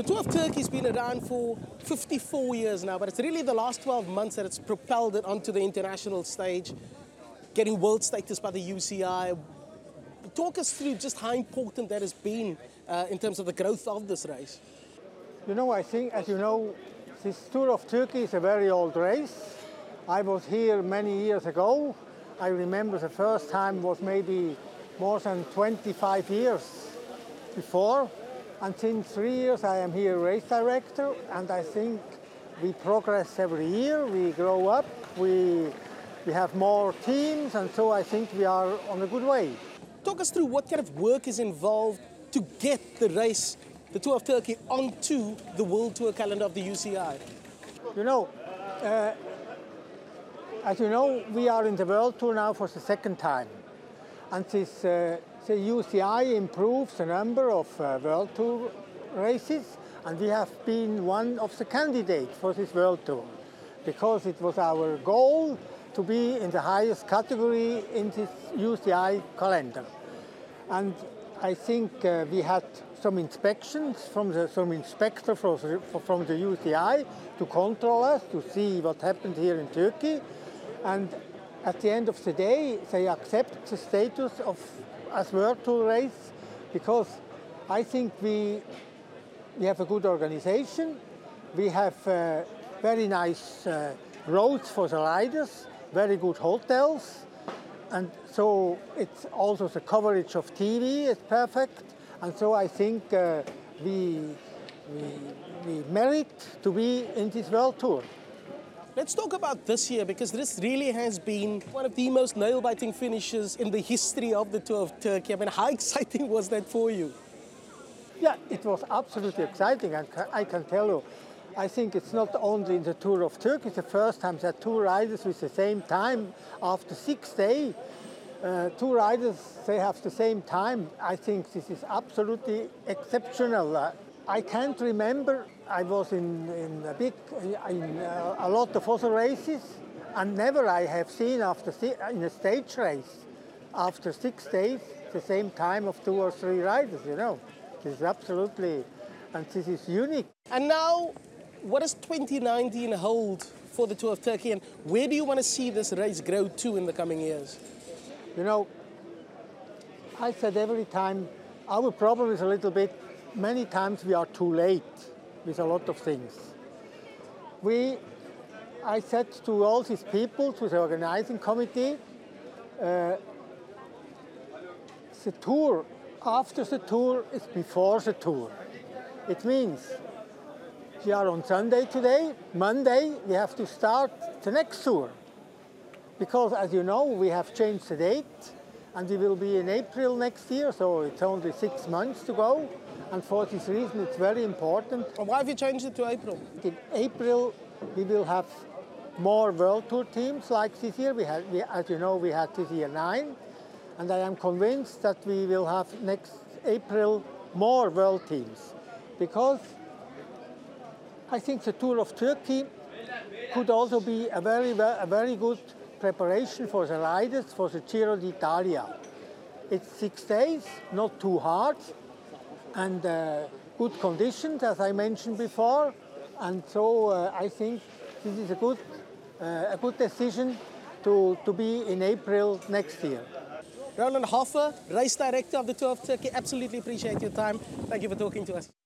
The Tour of Turkey's been around for 54 years now, but it's really the last 12 months that it's propelled it onto the international stage, getting world status by the UCI. Talk us through just how important that has been uh, in terms of the growth of this race. You know, I think, as you know, this Tour of Turkey is a very old race. I was here many years ago. I remember the first time was maybe more than 25 years before. And since three years, I am here race director, and I think we progress every year. We grow up, we, we have more teams, and so I think we are on a good way. Talk us through what kind of work is involved to get the race, the Tour of Turkey, onto the World Tour calendar of the UCI. You know, uh, as you know, we are in the World Tour now for the second time. And this uh, the UCI improves the number of uh, World Tour races, and we have been one of the candidates for this World Tour because it was our goal to be in the highest category in this UCI calendar. And I think uh, we had some inspections from the some inspector from the, from the UCI to control us to see what happened here in Turkey, and at the end of the day, they accept the status of as World Tour race because I think we we have a good organization. We have uh, very nice uh, roads for the riders, very good hotels, and so it's also the coverage of TV is perfect. And so I think uh, we, we we merit to be in this World Tour. Let's talk about this year because this really has been one of the most nail biting finishes in the history of the Tour of Turkey. I mean, how exciting was that for you? Yeah, it was absolutely exciting. And I can tell you, I think it's not only in the Tour of Turkey, it's the first time that two riders with the same time after six days. Uh, two riders, they have the same time. I think this is absolutely exceptional. Uh, I can't remember. I was in, in a big, in uh, a lot of other races, and never I have seen after in a stage race after six days the same time of two or three riders. You know, this is absolutely, and this is unique. And now, what does 2019 hold for the Tour of Turkey, and where do you want to see this race grow to in the coming years? You know, I said every time our problem is a little bit many times we are too late with a lot of things. We, I said to all these people, to the organizing committee, uh, the tour, after the tour is before the tour. It means we are on Sunday today, Monday we have to start the next tour. Because as you know, we have changed the date and we will be in April next year, so it's only six months to go. And for this reason, it's very important. why have you changed it to April? In April, we will have more World Tour teams like this year. We had, we, as you know, we had this year nine. And I am convinced that we will have next April more world teams. Because I think the Tour of Turkey could also be a very, a very good preparation for the riders for the Giro d'Italia. It's six days, not too hard, and uh, good conditions, as I mentioned before. And so uh, I think this is a good, uh, a good decision to, to be in April next year. Roland Hofer, race director of the Tour of Turkey, absolutely appreciate your time. Thank you for talking to us.